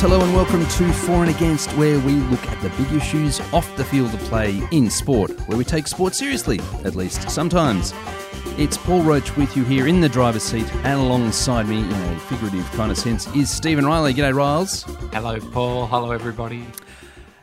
Yes, hello and welcome to For and Against, where we look at the big issues off the field of play in sport, where we take sport seriously, at least sometimes. It's Paul Roach with you here in the driver's seat, and alongside me, in a figurative kind of sense, is Stephen Riley. G'day, Riles. Hello, Paul. Hello, everybody.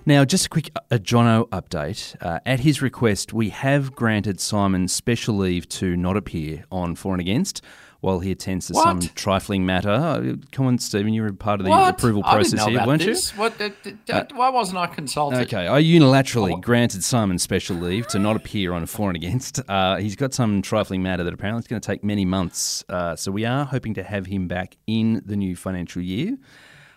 Now, just a quick a Jono update. Uh, at his request, we have granted Simon special leave to not appear on For and Against while he attends to What? some trifling matter. Uh, Come on, Stephen, you were part of the What? approval process here, weren't this. What? uh, d- why wasn't I consulted? Okay, I unilaterally Oh. granted Simon special leave to not appear on a for and against. Uh, he's got some trifling matter that apparently is going to take many months. Uh, so we are hoping to have him back in the new financial year.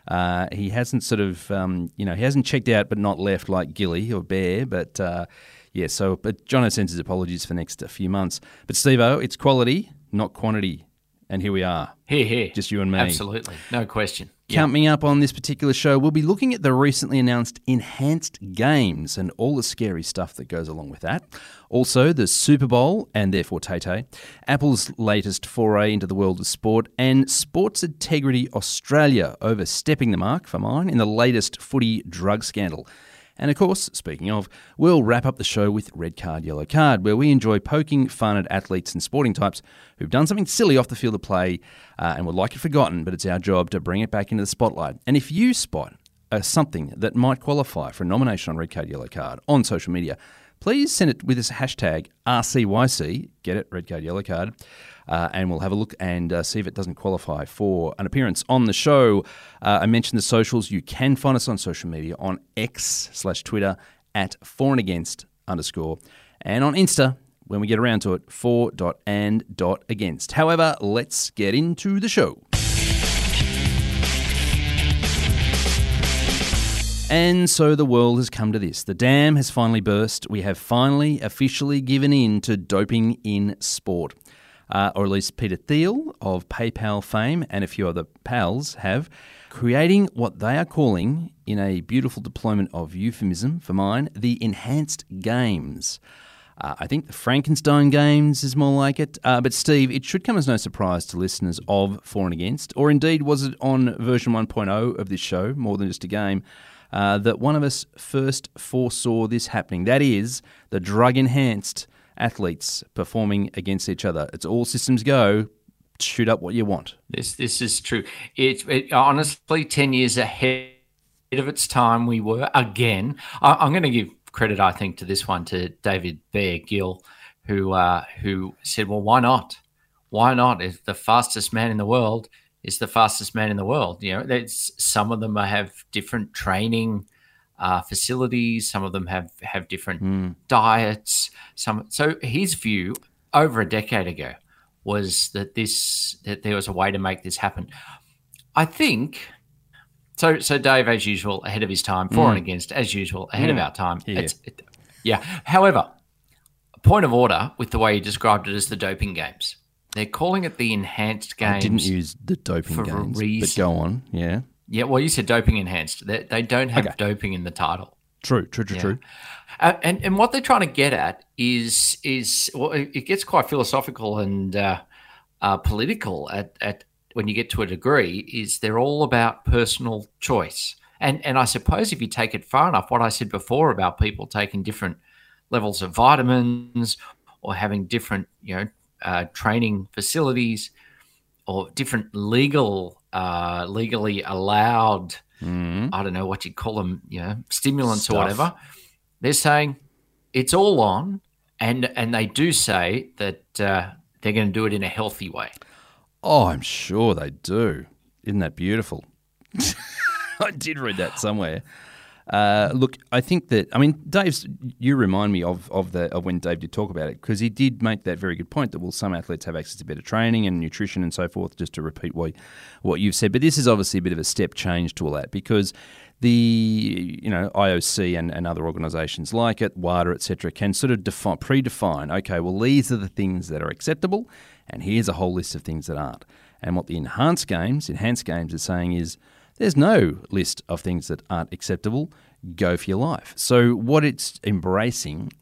Uh, he hasn't sort of, um, you know, he hasn't checked out but not left like Gilly or Bear. But uh, yeah, so but John sends his apologies for the next few months. But Steve-O, it's quality, not quantity. And here we are. Here, here. Just you and me. Absolutely. No question. Count me up on this particular show, we'll be looking at the recently announced enhanced games and all the scary stuff that goes along with that. Also, the Super Bowl and therefore Tay Tay, Apple's latest foray into the world of sport, and Sports Integrity Australia overstepping the mark for mine in the latest footy drug scandal. And of course, speaking of, we'll wrap up the show with Red Card, Yellow Card, where we enjoy poking fun at athletes and sporting types who've done something silly off the field of play uh, and would like it forgotten, but it's our job to bring it back into the spotlight. And if you spot uh, something that might qualify for a nomination on Red Card, Yellow Card on social media, please send it with this hashtag RCYC, get it, Red Card, Yellow Card, uh, and we'll have a look and uh, see if it doesn't qualify for an appearance on the show. Uh, I mentioned the socials. You can find us on social media on X slash Twitter at for and against underscore, and on Insta when we get around to it, for dot and dot against. However, let's get into the show. And so the world has come to this. The dam has finally burst. We have finally officially given in to doping in sport. Uh, or at least Peter Thiel of PayPal fame and a few other pals have, creating what they are calling, in a beautiful deployment of euphemism for mine, the enhanced games. Uh, I think the Frankenstein games is more like it. Uh, but Steve, it should come as no surprise to listeners of For and Against, or indeed was it on version 1.0 of this show, more than just a game, uh, that one of us first foresaw this happening. That is the drug enhanced athletes performing against each other. It's all systems go. Shoot up what you want. This this is true. It, it honestly ten years ahead of its time. We were again. I, I'm going to give credit, I think, to this one to David Bear Gill, who uh, who said, "Well, why not? Why not? If the fastest man in the world is the fastest man in the world, you know, there's some of them have different training." Uh, facilities. Some of them have have different diets. Some so his view over a decade ago was that this that there was a way to make this happen. I think so. So Dave, as usual, ahead of his time, for and against, as usual, ahead of our time. Yeah. It's, it, yeah. However, point of order with the way you described it as the doping games. They're calling it the enhanced games. I didn't use the doping for a games, but go on. Yeah. Yeah, well, you said doping enhanced. They, they don't have Okay. doping in the title. True, true, true, true. Uh, and and what they're trying to get at is is well, it, it gets quite philosophical and uh, uh, political at at when you get to a degree. Is they're all about personal choice. And and I suppose if you take it far enough, what I said before about people taking different levels of vitamins or having different you know uh, training facilities or different legal uh, legally allowed Mm. I don't know what you call them, you know, stimulants Stuff. or whatever. They're saying it's all on, and and they do say that uh, they're going to do it in a healthy way. Oh, I'm sure they do. Isn't that beautiful? I did read that somewhere. Uh, look, I think that I mean, Dave's. You remind me of of the of when Dave did talk about it because he did make that very good point that well, some athletes have access to better training and nutrition and so forth. Just to repeat what what you've said, but this is obviously a bit of a step change to all that because the you know IOC and, and other organisations like it, WADA, etc., can sort of define, predefine. Okay, well these are the things that are acceptable, and here's a whole list of things that aren't. And what the enhanced games, enhanced games, are saying is there's no list of things that aren't acceptable. Go for your life. So what it's embracing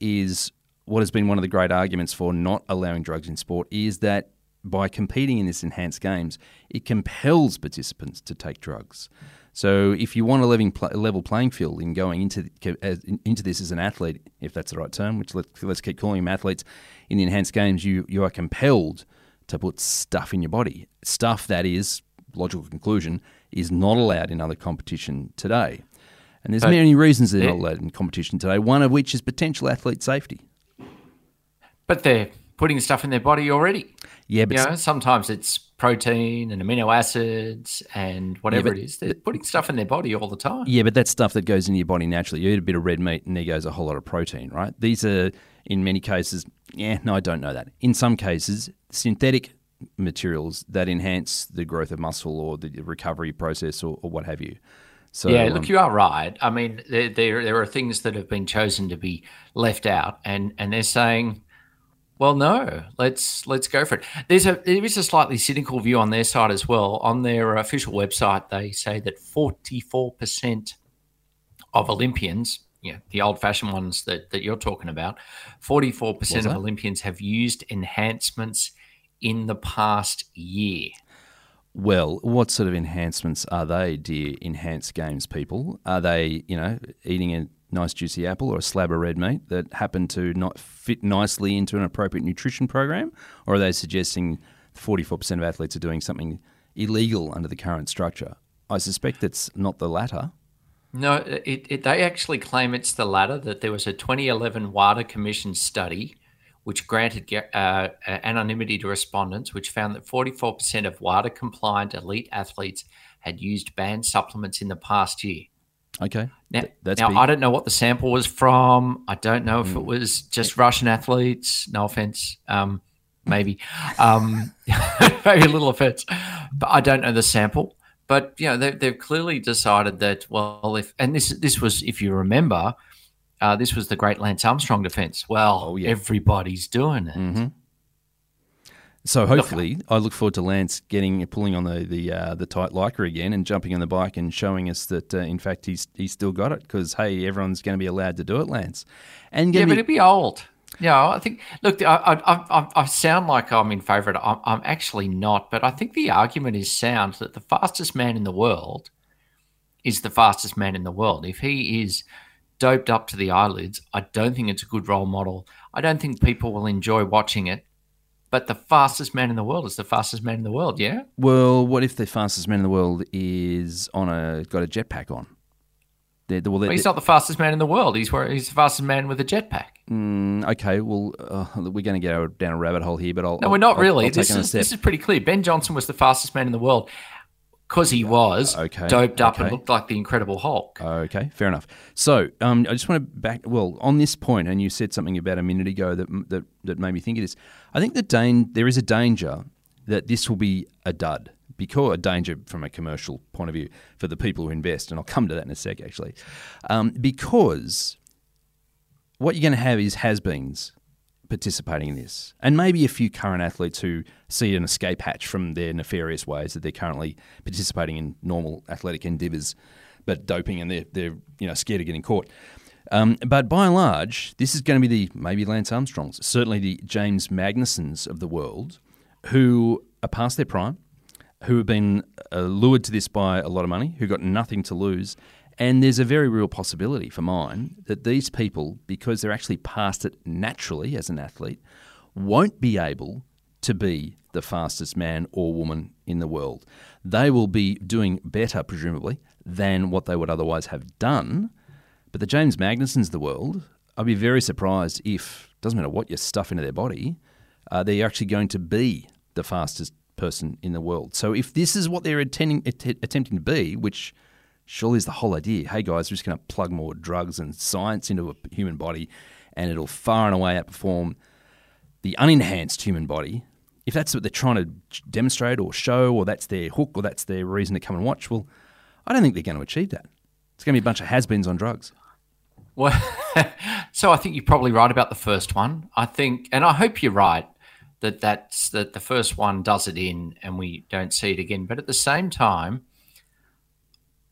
is what has been one of the great arguments for not allowing drugs in sport is that by competing in this enhanced games, it compels participants to take drugs. So if you want a level, playing field in going into into this as an athlete, if that's the right term, which let's, let's keep calling them athletes, in the enhanced games, you you are compelled to put stuff in your body, stuff that is logical conclusion is not allowed in other competition today. And there's but many reasons they're not allowed in competition today. One of which is potential athlete safety. But they're putting stuff in their body already. Yeah, but you know, sometimes it's protein and amino acids and whatever yeah, but, it is. They're putting stuff in their body all the time. Yeah, but that's stuff that goes into your body naturally. You eat a bit of red meat and there goes a whole lot of protein, right? These are, in many cases, yeah, no, I don't know that. In some cases, synthetic materials that enhance the growth of muscle or the recovery process or, or what have you. So, yeah, look, um, you are right. I mean, there, there, there are things that have been chosen to be left out, and and they're saying, well, no, let's let's go for it. There's a there is a slightly cynical view on their side as well. On their official website, they say that 44 percent of Olympians, you know, the old-fashioned ones that that you're talking about, 44 percent of Olympians have used enhancements in the past year. Well, what sort of enhancements are they, dear enhanced games people? Are they, you know, eating a nice juicy apple or a slab of red meat that happened to not fit nicely into an appropriate nutrition program? Or are they suggesting 44% of athletes are doing something illegal under the current structure? I suspect it's not the latter. No, it, it, they actually claim it's the latter, that there was a 2011 WADA Commission study which granted uh, anonymity to respondents, which found that 44% of WADA compliant elite athletes had used banned supplements in the past year. Okay. Now, That's now I don't know what the sample was from. I don't know if mm. it was just Russian athletes. No offense. Um, maybe. Um, maybe a little offense. But I don't know the sample. But, you know, they, they've clearly decided that, well, if, and this, this was, if you remember, uh, this was the great Lance Armstrong defense. Well, oh, yeah. everybody's doing it. Mm-hmm. So hopefully, look, I look forward to Lance getting pulling on the the uh, the tight lycra again and jumping on the bike and showing us that uh, in fact he's he's still got it because hey, everyone's going to be allowed to do it, Lance. And yeah, be- but he'll be old. Yeah, I think. Look, I I, I, I sound like I'm in favour. I'm, I'm actually not, but I think the argument is sound that the fastest man in the world is the fastest man in the world. If he is doped up to the eyelids. I don't think it's a good role model. I don't think people will enjoy watching it. But the fastest man in the world is the fastest man in the world, yeah? Well, what if the fastest man in the world is on a got a jetpack on? They're, well, they're, he's not the fastest man in the world. He's he's the fastest man with a jetpack. Mm, okay, well, uh, we're going to go down a rabbit hole here, but I'll. No, I'll, we're not really. I'll, this, is, this is pretty clear. Ben Johnson was the fastest man in the world because he was okay, doped up okay. and looked like the Incredible Hulk. Okay, fair enough. So um, I just want to back. Well, on this point, and you said something about a minute ago that that, that made me think of this. I think that dan- there is a danger that this will be a dud. Because a danger from a commercial point of view for the people who invest, and I'll come to that in a sec, actually, um, because what you're going to have is has-beens participating in this, and maybe a few current athletes who see an escape hatch from their nefarious ways that they're currently participating in normal athletic endeavours, but doping and they're, they're you know scared of getting caught. Um, but by and large, this is going to be the maybe Lance Armstrongs, certainly the James Magnussens of the world, who are past their prime, who have been uh, lured to this by a lot of money, who got nothing to lose, and there's a very real possibility for mine that these people, because they're actually past it naturally as an athlete, won't be able to be the fastest man or woman in the world. They will be doing better, presumably, than what they would otherwise have done. But the James Magnussens of the world, I'd be very surprised if, doesn't matter what you stuff into their body, uh, they're actually going to be the fastest person in the world. So if this is what they're attending, attempting to be, which surely is the whole idea. Hey guys, we're just going to plug more drugs and science into a human body, and it'll far and away outperform the unenhanced human body. If that's what they're trying to demonstrate or show, or that's their hook, or that's their reason to come and watch, well, I don't think they're going to achieve that. It's going to be a bunch of has-beens on drugs. Well, so I think you're probably right about the first one. I think, and I hope you're right that that's that the first one does it in, and we don't see it again. But at the same time,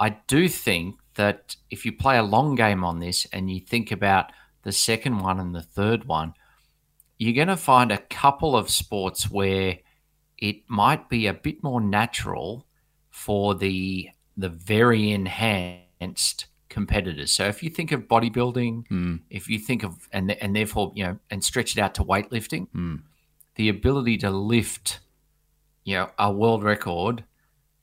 I do think that if you play a long game on this and you think about the second one and the third one, you're going to find a couple of sports where it might be a bit more natural for the the very enhanced competitors. So if you think of bodybuilding, Mm. if you think of and and therefore you know and stretch it out to weightlifting, Mm. the ability to lift, you know, a world record,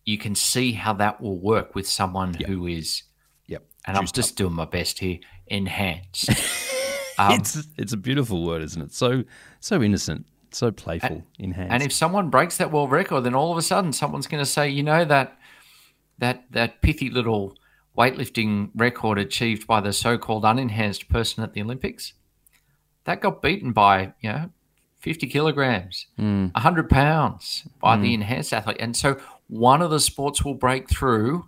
you can see how that will work with someone Yep. who is, Yep. and I'm Juiced just doing my best here, enhanced. um, it's it's a beautiful word, isn't it? So so innocent, so playful, enhanced. and if someone breaks that world record, then all of a sudden someone's going to say, you know that that that pithy little weightlifting record achieved by the so-called unenhanced person at the Olympics, that got beaten by you know 50 kilograms, Mm. 100 pounds by the enhanced athlete. And so one of the sports will break through,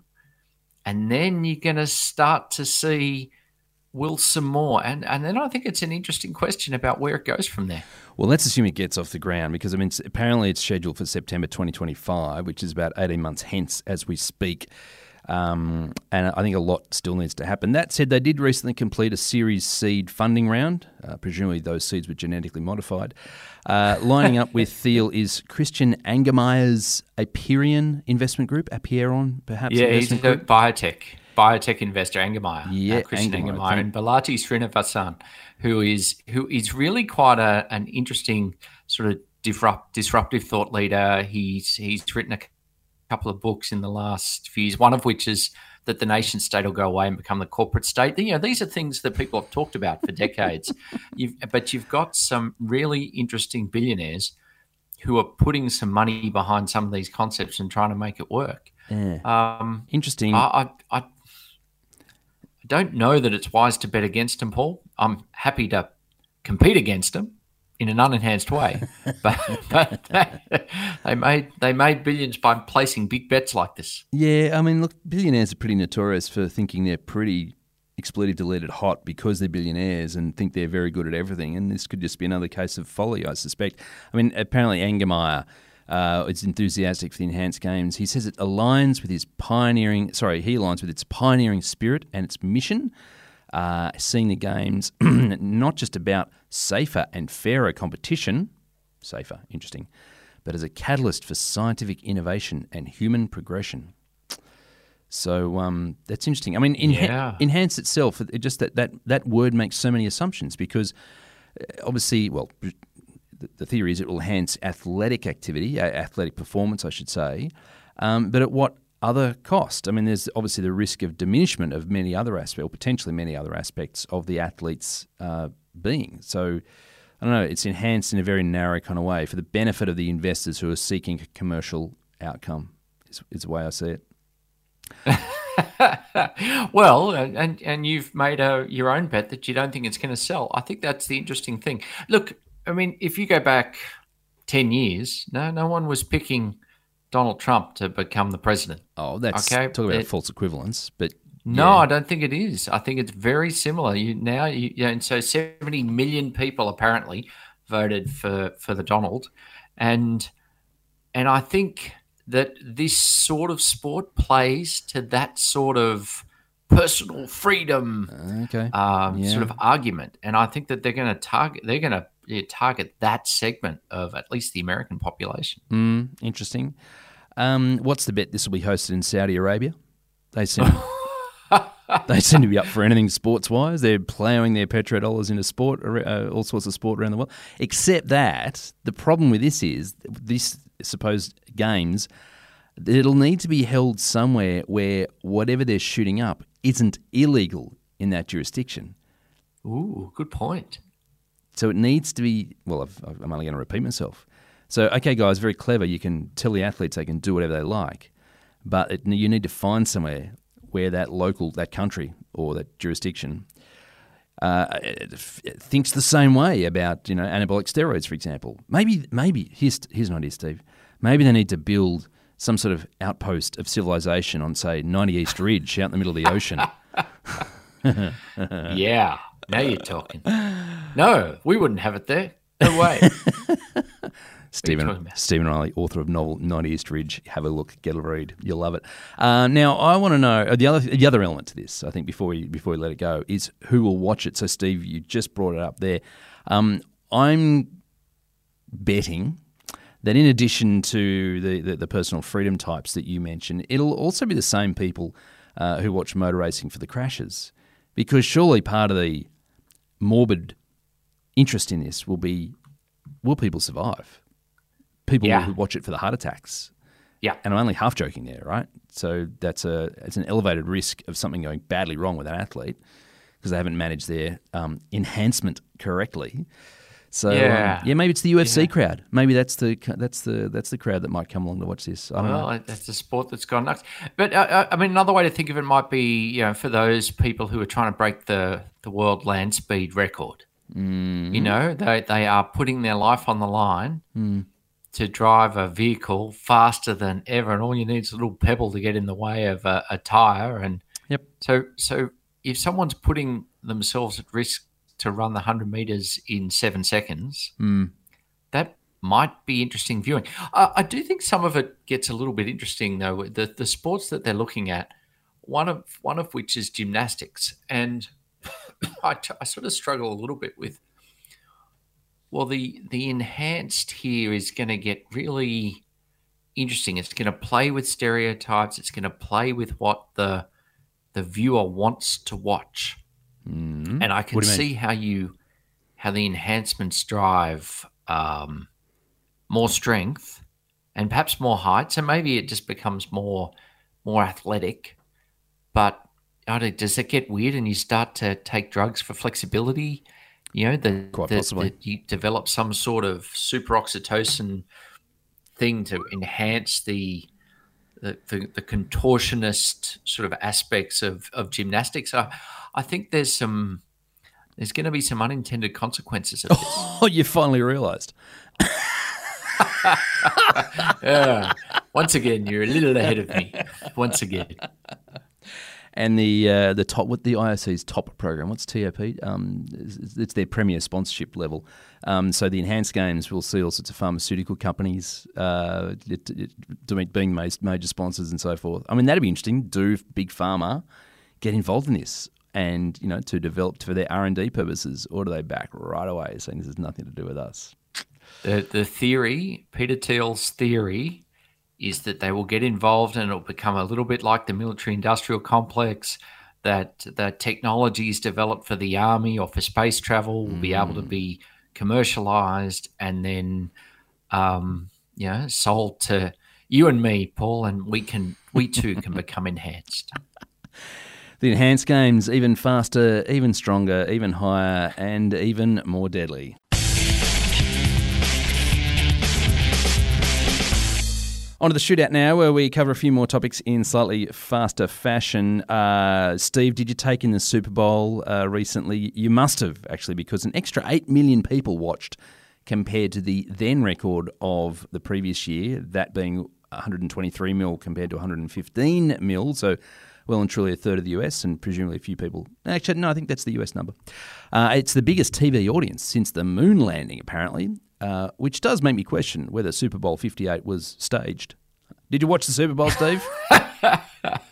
and then you're going to start to see will some more. And, and then I think it's an interesting question about where it goes from there. Well, let's assume it gets off the ground because I mean, apparently it's scheduled for September 2025, which is about 18 months hence as we speak. Um, and I think a lot still needs to happen. That said, they did recently complete a Series Seed funding round. Uh, presumably, those seeds were genetically modified. Uh, lining up with Thiel is Christian Angermeyer's Aperion Investment Group, Apeiron, perhaps. Yeah, he's a group? biotech, biotech investor, Angermeyer. Yeah, uh, Christian Angermeyer, Angermeyer, and Balaji Srinivasan, who is who is really quite a, an interesting sort of disrupt, disruptive thought leader. He's he's written a couple of books in the last few years. One of which is that the nation state will go away and become the corporate state. You know, these are things that people have talked about for decades. You've, but you've got some really interesting billionaires who are putting some money behind some of these concepts and trying to make it work. Yeah. Um, Interesting. I, I, I don't know that it's wise to bet against them, Paul. I'm happy to compete against them in an unenhanced way, but, but they made they made billions by placing big bets like this. Yeah, I mean, look, billionaires are pretty notorious for thinking they're pretty expletive deleted hot because they're billionaires and think they're very good at everything. And this could just be another case of folly, I suspect. I mean, apparently Angermeyer uh, is enthusiastic for the enhanced games. He says it aligns with his pioneering. Sorry, he aligns with its pioneering spirit and its mission. Uh, seeing the games not just about safer and fairer competition, safer, interesting, but as a catalyst for scientific innovation and human progression. So um, that's interesting. I mean, enha- Yeah. enhance itself, it just that, that that word makes so many assumptions because uh, obviously, well, the, the theory is it will enhance athletic activity, athletic performance, I should say, um, but at what other cost? I mean, there's obviously the risk of diminishment of many other aspects, or potentially many other aspects of the athlete's uh, being. So. I don't know, it's enhanced in a very narrow kind of way for the benefit of the investors who are seeking a commercial outcome, is, is the way I see it. well, and and you've made a your own bet that you don't think it's going to sell. I think that's the interesting thing. Look, I mean, if you go back ten years, no, no one was picking Donald Trump to become the president. Oh, that's Okay, talk about it- false equivalence, but No, yeah. I don't think it is. I think it's very similar. You now, you, yeah, and so seventy million people apparently voted for for the Donald, and and I think that this sort of sport plays to that sort of personal freedom okay. um, Yeah. sort of argument, and I think that they're going to target they're going to yeah, target that segment of at least the American population. Mm, interesting. Um, what's the bet? This will be hosted in Saudi Arabia. They seem they seem to be up for anything sports wise. They're ploughing their petrodollars into sport, uh, all sorts of sport around the world. Except that the problem with this is this supposed games. It'll need to be held somewhere where whatever they're shooting up isn't illegal in that jurisdiction. Ooh, good point. So it needs to be. Well, I've- I'm only going to repeat myself. So, okay, guys, very clever. You can tell the athletes they can do whatever they like, but it, you need to find somewhere where that local, that country or that jurisdiction uh, f- thinks the same way about you know anabolic steroids, for example. Maybe, maybe here's here's an idea, Steve. Maybe they need to build some sort of outpost of civilization on, say, 90 East Ridge, out in the middle of the ocean. yeah, now you're talking. No, we wouldn't have it there. No way. Stephen. Stephen Riley, author of novel 90 East Ridge. Have a look, get a read. You'll love it. Uh, now, I want to know uh, the other the other element to this. I think before we before we let it go is who will watch it. So, Steve, you just brought it up there. Um, I'm betting that in addition to the, the, the personal freedom types that you mentioned, it'll also be the same people uh, who watch motor racing for the crashes. Because surely part of the morbid interest in this will be will people survive? People Yeah. who watch it for the heart attacks. Yeah. And I'm only half joking there, right? So that's a it's an elevated risk of something going badly wrong with an athlete because they haven't managed their um, enhancement correctly. So um, Yeah. yeah, maybe it's the UFC Yeah. crowd. Maybe that's the that's the that's the crowd that might come along to watch this. I don't know. Well, that's a sport that's gone nuts. But uh, uh, I mean, another way to think of it might be, you know, for those people who are trying to break the the world land speed record. Mm-hmm. You know, they they are putting their life on the line Mm. to drive a vehicle faster than ever, and all you need is a little pebble to get in the way of a, a tire. And Yep. so, so if someone's putting themselves at risk to run the hundred meters in seven seconds, Mm. that might be interesting viewing. I, I do think some of it gets a little bit interesting though. The the sports that they're looking at, one of one of which is gymnastics, and I, t- I sort of struggle a little bit with. Well, the the enhanced here is going to get really interesting. It's going to play with stereotypes. It's going to play with what the the viewer wants to watch Mm. and I can you mean? see how you how the enhancements drive um, more strength and perhaps more height. So maybe it just becomes more more athletic. But Don't, does it get weird and you start to take drugs for flexibility? You know, the, Quite the- possibly. the- you develop some sort of super oxytocin thing to enhance the the, the, the contortionist sort of aspects of, of gymnastics. I, I think there's some there's going to be some unintended consequences of this. Oh, you finally realised. yeah. Once again, you're a little ahead of me. Once again, And the uh, the top with the IOC's top program, what's TOP? Um, it's, it's their premier sponsorship level. Um, so the enhanced games will see all sorts of pharmaceutical companies uh, it, it, being ma- major sponsors and so forth. I mean that'd be interesting. Do big pharma get involved in this? And you know to develop for their R and D purposes, or do they back right away, saying this has nothing to do with us? the the theory, Peter Thiel's theory, is that they will get involved and it'll become a little bit like the military-industrial complex. That the technologies developed for the army or for space travel will be able to be commercialized and then, um, you know, sold to you and me, Paul, and we can we too can become enhanced. The enhanced games even faster, even stronger, even higher, and even more deadly. On to the shootout now, where we cover a few more topics in slightly faster fashion. Uh, Steve, did you take in the Super Bowl uh, recently? You must have, actually, because an extra 8 million people watched compared to the then record of the previous year, that being 123 mil compared to 115 mil. So, well and truly a third of the US, and presumably a few people. Actually, no, I think that's the US number. Uh, it's the biggest TV audience since the moon landing, apparently, uh, which does make me question whether Super Bowl 58 was staged. Did you watch the Super Bowl, Steve?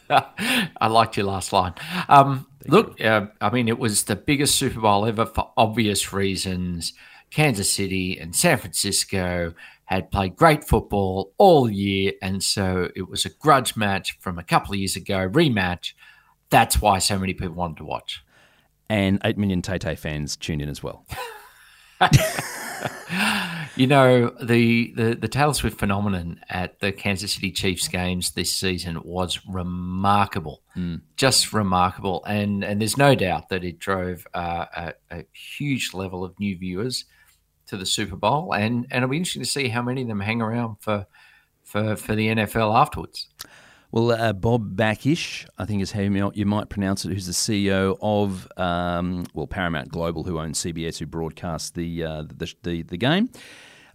I liked your last line. Um, look, uh, I mean, it was the biggest Super Bowl ever for obvious reasons. Kansas City and San Francisco had played great football all year, and so it was a grudge match from a couple of years ago, rematch. That's why so many people wanted to watch. and 8 million Tay Tay fans tuned in as well. You know, the, the, the Taylor Swift phenomenon at the Kansas City Chiefs games this season was remarkable, just remarkable. And, and there's no doubt that it drove uh, a, a huge level of new viewers to the Super Bowl. And, and it'll be interesting to see how many of them hang around for, for, for the NFL afterwards. Well, uh, Bob Bakish, I think is how you might- pronounce it, who's the CEO of um, well Paramount Global, who owns CBS, who broadcast the uh, the, the the game,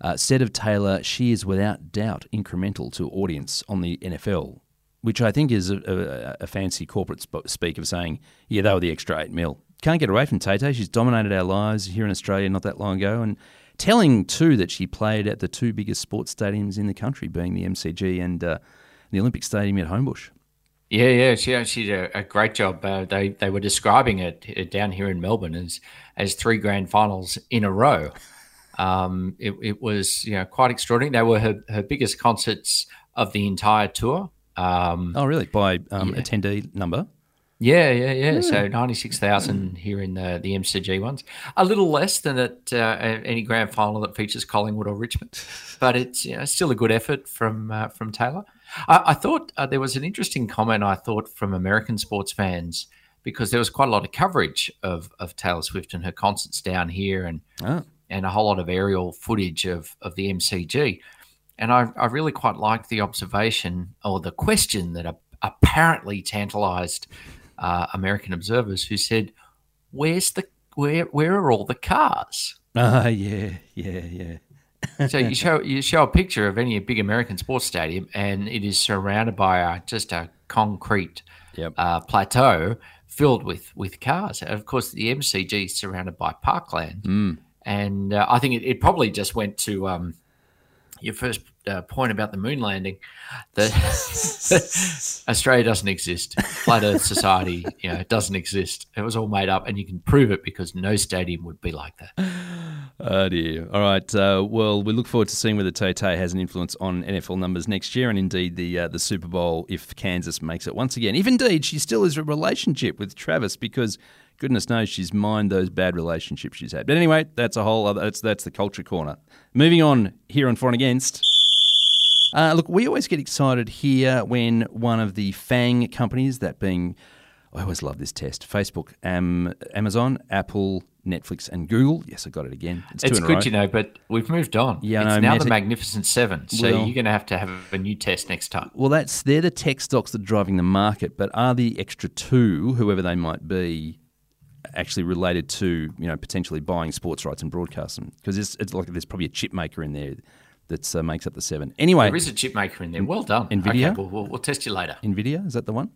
uh, said of Taylor, she is without doubt incremental to audience on the NFL, which I think is a, a, a fancy corporate sp- speak of saying, yeah, they were the extra eight mil. Can't get away from Tay Tay. She's dominated our lives here in Australia not that long ago, and telling too that she played at the two biggest sports stadiums in the country, being the MCG and uh, the Olympic Stadium at Homebush. Yeah, yeah, she she did a, great job. Uh, they they were describing it uh, down here in Melbourne as as three grand finals in a row. Um, it, it, was you know quite extraordinary. They were her, her biggest concerts of the entire tour. Um, oh, really? By um, yeah. attendee number? Yeah, yeah, yeah. yeah. So ninety six thousand here in the the MCG ones. A little less than at uh, any grand final that features Collingwood or Richmond, but it's you know, still a good effort from uh, from Taylor. I, I thought uh, there was an interesting comment. I thought from American sports fans because there was quite a lot of coverage of of Taylor Swift and her concerts down here, and oh. and a whole lot of aerial footage of of the MCG. And I, I really quite liked the observation or the question that apparently tantalized uh, American observers who said, "Where's the where where are all the cars?" Ah, uh, yeah, yeah, yeah. So you show you show a picture of any big American sports stadium, and it is surrounded by a, just a concrete yep. uh, plateau filled with with cars. And of course, the MCG is surrounded by parkland, mm. and uh, I think it, it, probably just went to um, your first uh, point about the moon landing that Australia doesn't exist. Flat Earth Society, you know, it doesn't exist. It was all made up, and you can prove it because no stadium would be like that. Oh dear. All right. Uh, well, we look forward to seeing whether Tay Tay has an influence on NFL numbers next year, and indeed the uh, the Super Bowl if Kansas makes it once again. If indeed she still has a relationship with Travis, because goodness knows she's mined those bad relationships she's had. But anyway, that's a whole other. That's that's the culture corner. Moving on here on For and Against. Uh, look, we always get excited here when one of the FANG companies, that being, I always love this test Facebook, um, Amazon, Apple, Netflix, and Google. Yes, I got it again. It's, it's good, you know, but we've moved on. Yeah, it's no, now the Magnificent Seven. So well, you're going to have to have a new test next time. Well, that's they're the tech stocks that are driving the market, but are the extra two, whoever they might be, actually related to you know potentially buying sports rights and broadcasting? Because it's, it's like there's probably a chip maker in there that uh, makes up the seven. Anyway, there is a chip maker in there. Well done. Nvidia. Okay, we'll, we'll, we'll test you later. Nvidia is that the one?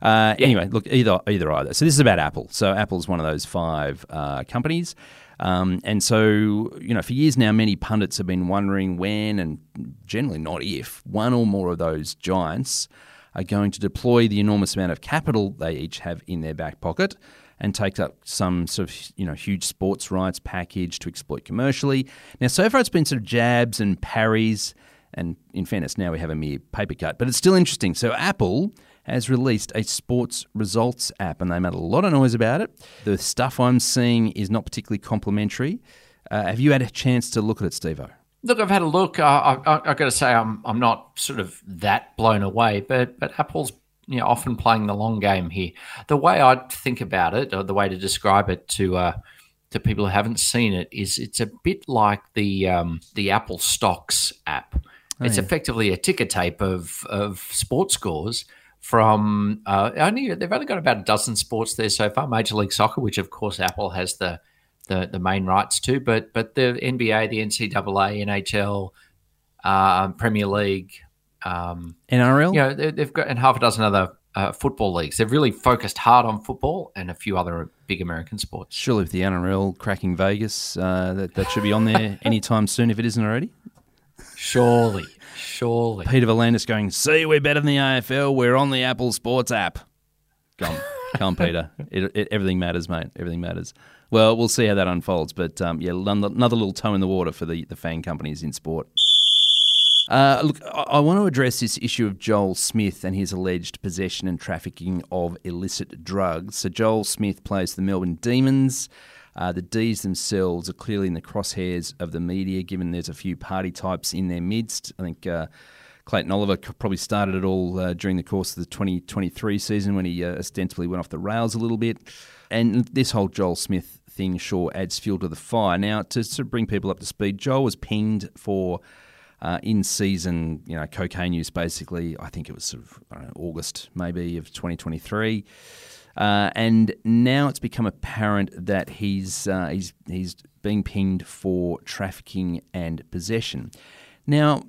Uh, yeah. Anyway, look, either either either. So this is about Apple. So Apple's one of those five uh, companies. Um, and so, you know, for years now, many pundits have been wondering when, and generally not if, one or more of those giants are going to deploy the enormous amount of capital they each have in their back pocket and takes up some sort of you know huge sports rights package to exploit commercially. Now, so far it's been sort of jabs and parries, and in fairness, now we have a mere paper cut, but it's still interesting. So Apple has released a sports results app, and they made a lot of noise about it. The stuff I'm seeing is not particularly complimentary. Uh, have you had a chance to look at it, Stevo? Look, I've had a look. I, I, have got to say, I'm I'm not sort of that blown away, but but Apple's you know, often playing the long game here. The way I think about it, or the way to describe it to uh, to people who haven't seen it, is it's a bit like the um, the Apple Stocks app. Oh, it's yeah. effectively a ticker tape of of sports scores from uh, only they've only got about a dozen sports there so far. Major League Soccer, which of course Apple has the the, the main rights to, but but the NBA, the NCAA, NHL, uh, Premier League, um, NRL. You know, they've got and half a dozen other uh, football leagues. They've really focused hard on football and a few other big American sports. Surely, with the NRL cracking Vegas, uh, that that should be on there anytime soon if it isn't already. Surely, surely. Peter V'landys going. See, we're better than the AFL. We're on the Apple Sports app. Come, come, Peter. It, it, everything matters, mate. Everything matters. Well, we'll see how that unfolds. But um, yeah, another little toe in the water for the the FANG companies in sport. Uh, look, I want to address this issue of Joel Smith and his alleged possession and trafficking of illicit drugs. So, Joel Smith plays the Melbourne Demons. Uh, the D's themselves are clearly in the crosshairs of the media, given there's a few party types in their midst. I think uh, Clayton Oliver probably started it all uh, during the course of the 2023 season when he uh, ostensibly went off the rails a little bit. And this whole Joel Smith thing sure adds fuel to the fire. Now, to of bring people up to speed, Joel was pinged for uh, in season, you know, cocaine use basically, I think it was sort of know, August maybe of 2023. Uh, and now it's become apparent that he's, uh, he's, he's being pinged for trafficking and possession. Now,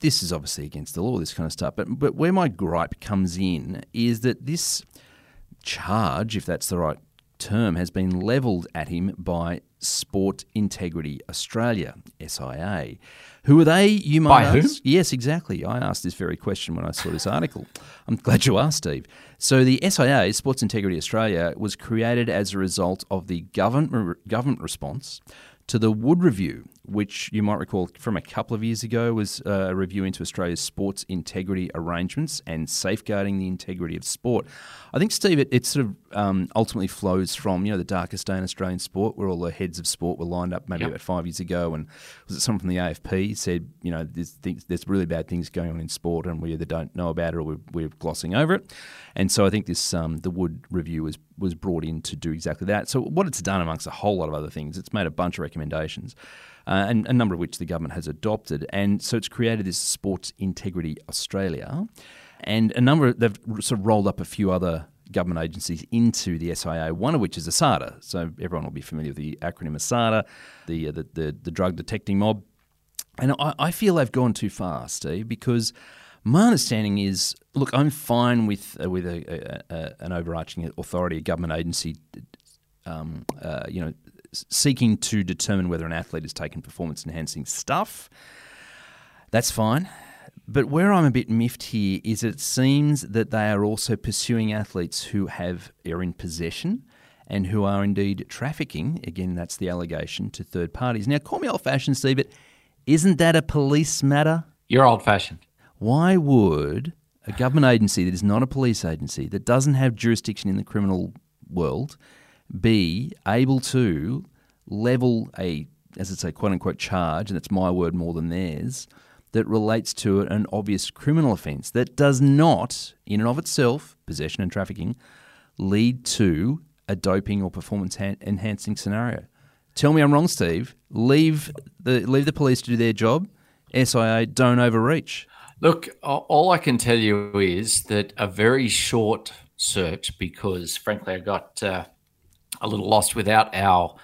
this is obviously against the law, this kind of stuff, but, but where my gripe comes in is that this charge, if that's the right term, has been levelled at him by Sport Integrity Australia, SIA. Who are they? You might By ask. Yes, exactly. I asked this very question when I saw this article. I'm glad you asked, Steve. So the SIA, Sports Integrity Australia, was created as a result of the government government response to the Wood Review, which you might recall from a couple of years ago was uh, a review into Australia's sports integrity arrangements and safeguarding the integrity of sport. I think, Steve, it, it sort of um, ultimately flows from you know the darkest day in Australian sport, where all the heads of sport were lined up maybe Yep. about five years ago, and was it someone from the AFP said you know there's, things, there's really bad things going on in sport, and we either don't know about it or we're, we're glossing over it. And so I think this um, the Wood review was was brought in to do exactly that. So what it's done amongst a whole lot of other things, it's made a bunch of recommendations. Uh, and a number of which the government has adopted, and so it's created this Sports Integrity Australia, and a number of, they've sort of rolled up a few other government agencies into the SIA, one of which is ASADA. So everyone will be familiar with the acronym ASADA, the, uh, the, the, the drug detecting mob. And I, I feel they've gone too far, Steve, because my understanding is look, I'm fine with, uh, with a, a, a, an overarching authority, a government agency, um, uh, you know, seeking to determine whether an athlete has taken performance enhancing stuff. That's fine. But where I'm a bit miffed here is it seems that they are also pursuing athletes who have are in possession and who are indeed trafficking. Again, that's the allegation to third parties. Now, call me old-fashioned, Steve, but isn't that a police matter? You're old fashioned. Why would a government agency that is not a police agency, that doesn't have jurisdiction in the criminal world, be able to level a, as I say, quote unquote charge, and it's my word more than theirs, that relates to an obvious criminal offence that does not, in and of itself, possession and trafficking, lead to a doping or performance han- enhancing scenario? Tell me I'm wrong, Steve. Leave the leave the police to do their job. SIA don't overreach. Look, all I can tell you is that a very short search, because frankly, I got uh, a little lost without our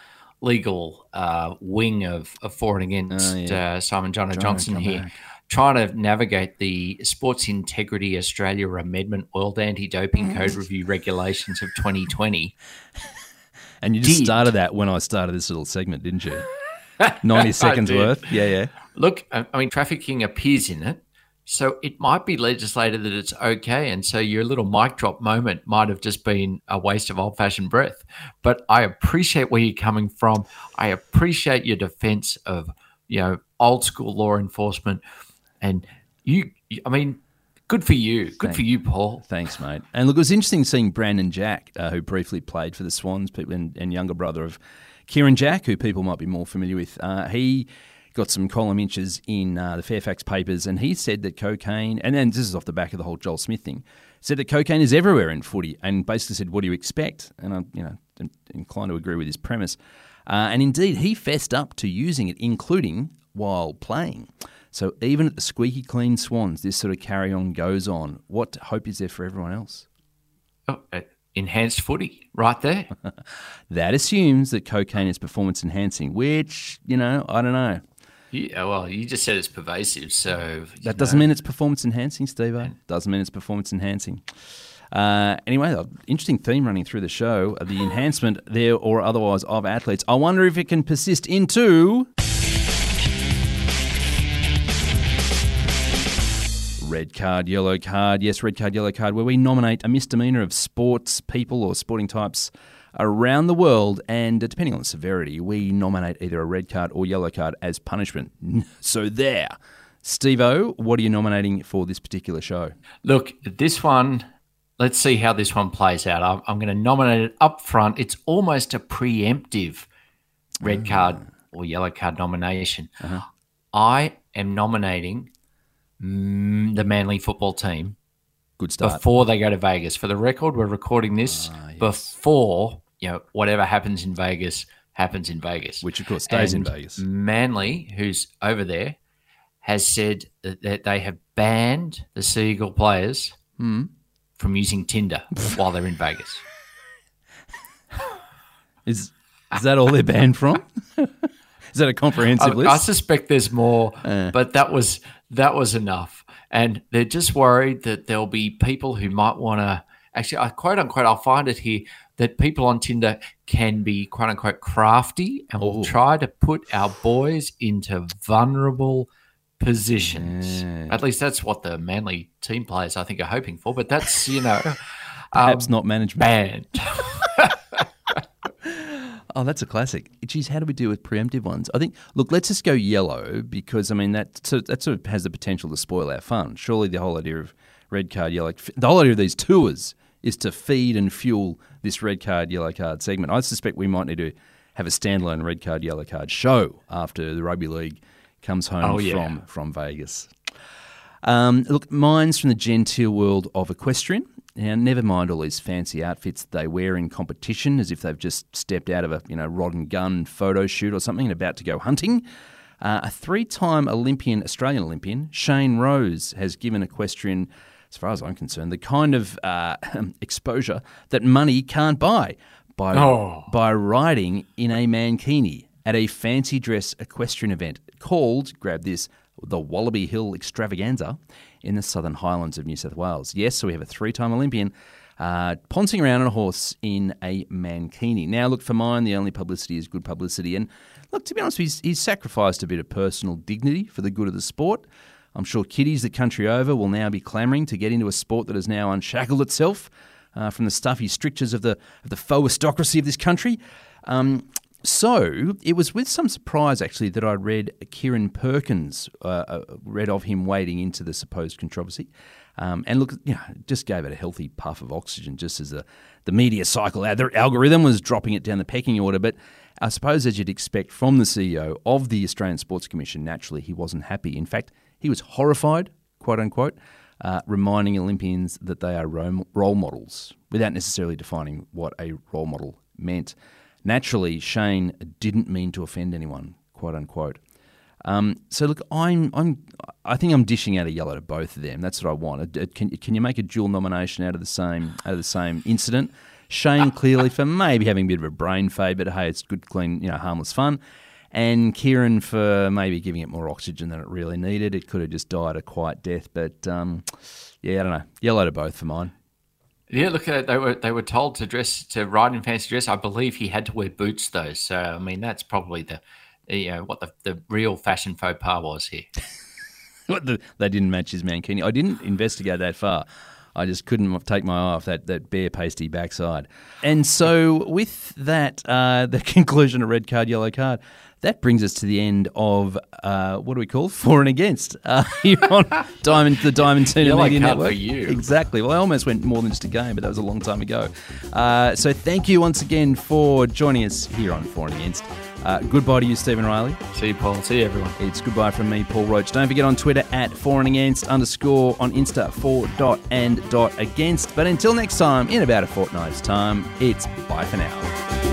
legal uh, wing of, of for and against Oh, yeah. uh, Simon John Trying Johnson here, back. trying to navigate the Sports Integrity Australia Amendment World Anti Doping Code Review Regulations of 2020. And you just Did. started that when I started this little segment, didn't you? 90 seconds worth. Yeah, yeah. Look, I I mean, trafficking appears in it. So it might be legislated that it's okay. And so your little mic drop moment might have just been a waste of old fashioned breath. But I appreciate where you're coming from. I appreciate your defense of, you know, old school law enforcement. And you, I mean, good for you. Good for you, Paul. Thanks, mate. And look, it was interesting seeing Brandon Jack, uh, who briefly played for the Swans, people and, and younger brother of Kieran Jack, who people might be more familiar with. Uh, he got some column inches in uh, the Fairfax papers, and he said that cocaine, and then this is off the back of the whole Joel Smith thing, said that cocaine is everywhere in footy, and basically said, "What do you expect?" And I'm, you know, inclined to agree with his premise. Uh, and indeed, he fessed up to using it, including while playing. So even at the squeaky clean Swans, this sort of carry on goes on. What hope is there for everyone else? Oh, uh, enhanced footy right there. That assumes that cocaine is performance enhancing, which, you know, I don't know. Yeah, well, you just said it's pervasive. So That doesn't know. mean it's performance enhancing, Steve. Doesn't mean it's performance enhancing. Uh, anyway, uh, interesting theme running through the show uh, the enhancement there or otherwise of athletes. I wonder if it can persist into. Red card, yellow card. Yes, red card, yellow card, where we nominate a misdemeanor of sports people or sporting types around the world, and depending on the severity, we nominate either a red card or yellow card as punishment. So there. Steve O, what are you nominating for this particular show? Look, this one, let's see how this one plays out. I'm, I'm going to nominate it up front. It's almost a preemptive red card or yellow card nomination. I am nominating mm, the Manly football team Good start. before they go to Vegas. For the record, we're recording this before you know whatever happens in Vegas happens in Vegas. Which, of course, stays in Vegas. Manly, who's over there, has said that, that they have banned the Seagull players Hmm. from using Tinder while they're in Vegas. Is is that all they're banned from? is that a comprehensive I, list? I suspect there's more, Uh. but that was that was enough. And they're just worried that there'll be people who might want to actually, I quote unquote, I'll find it here that people on Tinder can be quote unquote crafty and will try to put our boys into vulnerable positions. Yeah. At least that's what the Manly team players I think are hoping for. But that's you know um, Perhaps not management. banned. Oh, that's a classic. Geez, how do we deal with preemptive ones? I think, look, let's just go yellow because, I mean, that, so, that sort of has the potential to spoil our fun. Surely the whole idea of red card, yellow, the whole idea of these tours is to feed and fuel this red card, yellow card segment. I suspect we might need to have a standalone red card, yellow card show after the rugby league comes home Oh, yeah. from, from Vegas. Um, look, mine's from the genteel world of equestrian. Now, never mind all these fancy outfits they wear in competition, as if they've just stepped out of a you know rod and gun photo shoot or something and about to go hunting. Uh, a three-time Olympian, Australian Olympian, Shane Rose, has given equestrian, as far as I'm concerned, the kind of uh, exposure that money can't buy by Oh. by riding in a mankini at a fancy dress equestrian event called, grab this, the Wallaby Hill Extravaganza in the Southern Highlands of New South Wales. Yes, so we have a three time Olympian uh, pouncing around on a horse in a mankini. Now, look, for mine, the only publicity is good publicity. And look, to be honest, he's, he's sacrificed a bit of personal dignity for the good of the sport. I'm sure kiddies the country over will now be clamouring to get into a sport that has now unshackled itself uh, from the stuffy strictures of the, of the faux aristocracy of this country. Um, so it was with some surprise, actually, that I read Kieren Perkins, uh, uh, read of him wading into the supposed controversy. Um, and look, you know, just gave it a healthy puff of oxygen just as the, the media cycle, uh, the algorithm was dropping it down the pecking order. But I suppose, as you'd expect from the CEO of the Australian Sports Commission, naturally he wasn't happy. In fact, he was horrified, quote unquote, uh, reminding Olympians that they are role models without necessarily defining what a role model meant. Naturally, Shane didn't mean to offend anyone, quote unquote. Um, so look, I'm, I'm, I think I'm dishing out a yellow to both of them. That's what I want. Can, can you make a dual nomination out of the same, out of the same incident? Shane clearly for maybe having a bit of a brain fade, but hey, it's good, clean, you know, harmless fun. And Kieren for maybe giving it more oxygen than it really needed. It could have just died a quiet death, but um, yeah, I don't know. Yellow to both for mine. Yeah, look, uh, they were they were told to dress to ride in fancy dress. I believe he had to wear boots though. So I mean, that's probably the you know what the, the real fashion faux pas was here. What the, they didn't match his mankini. I didn't investigate that far. I just couldn't take my eye off that, that bare pasty backside. And so, with that, uh, the conclusion of red card, yellow card, that brings us to the end of uh, what do we call for and against uh, here on Diamond the Diamond Tuna Yellow Media Network. for you. Exactly. Well, I almost went more than just a game, but that was a long time ago. Uh, so, thank you once again for joining us here on For and Against. Uh, goodbye to you, Stephen Riley. See you, Paul. See you, everyone. It's goodbye from me, Paul Roach. Don't forget on Twitter at for and against underscore on Insta for dot and dot against. But until next time, in about a fortnight's time, it's bye for now.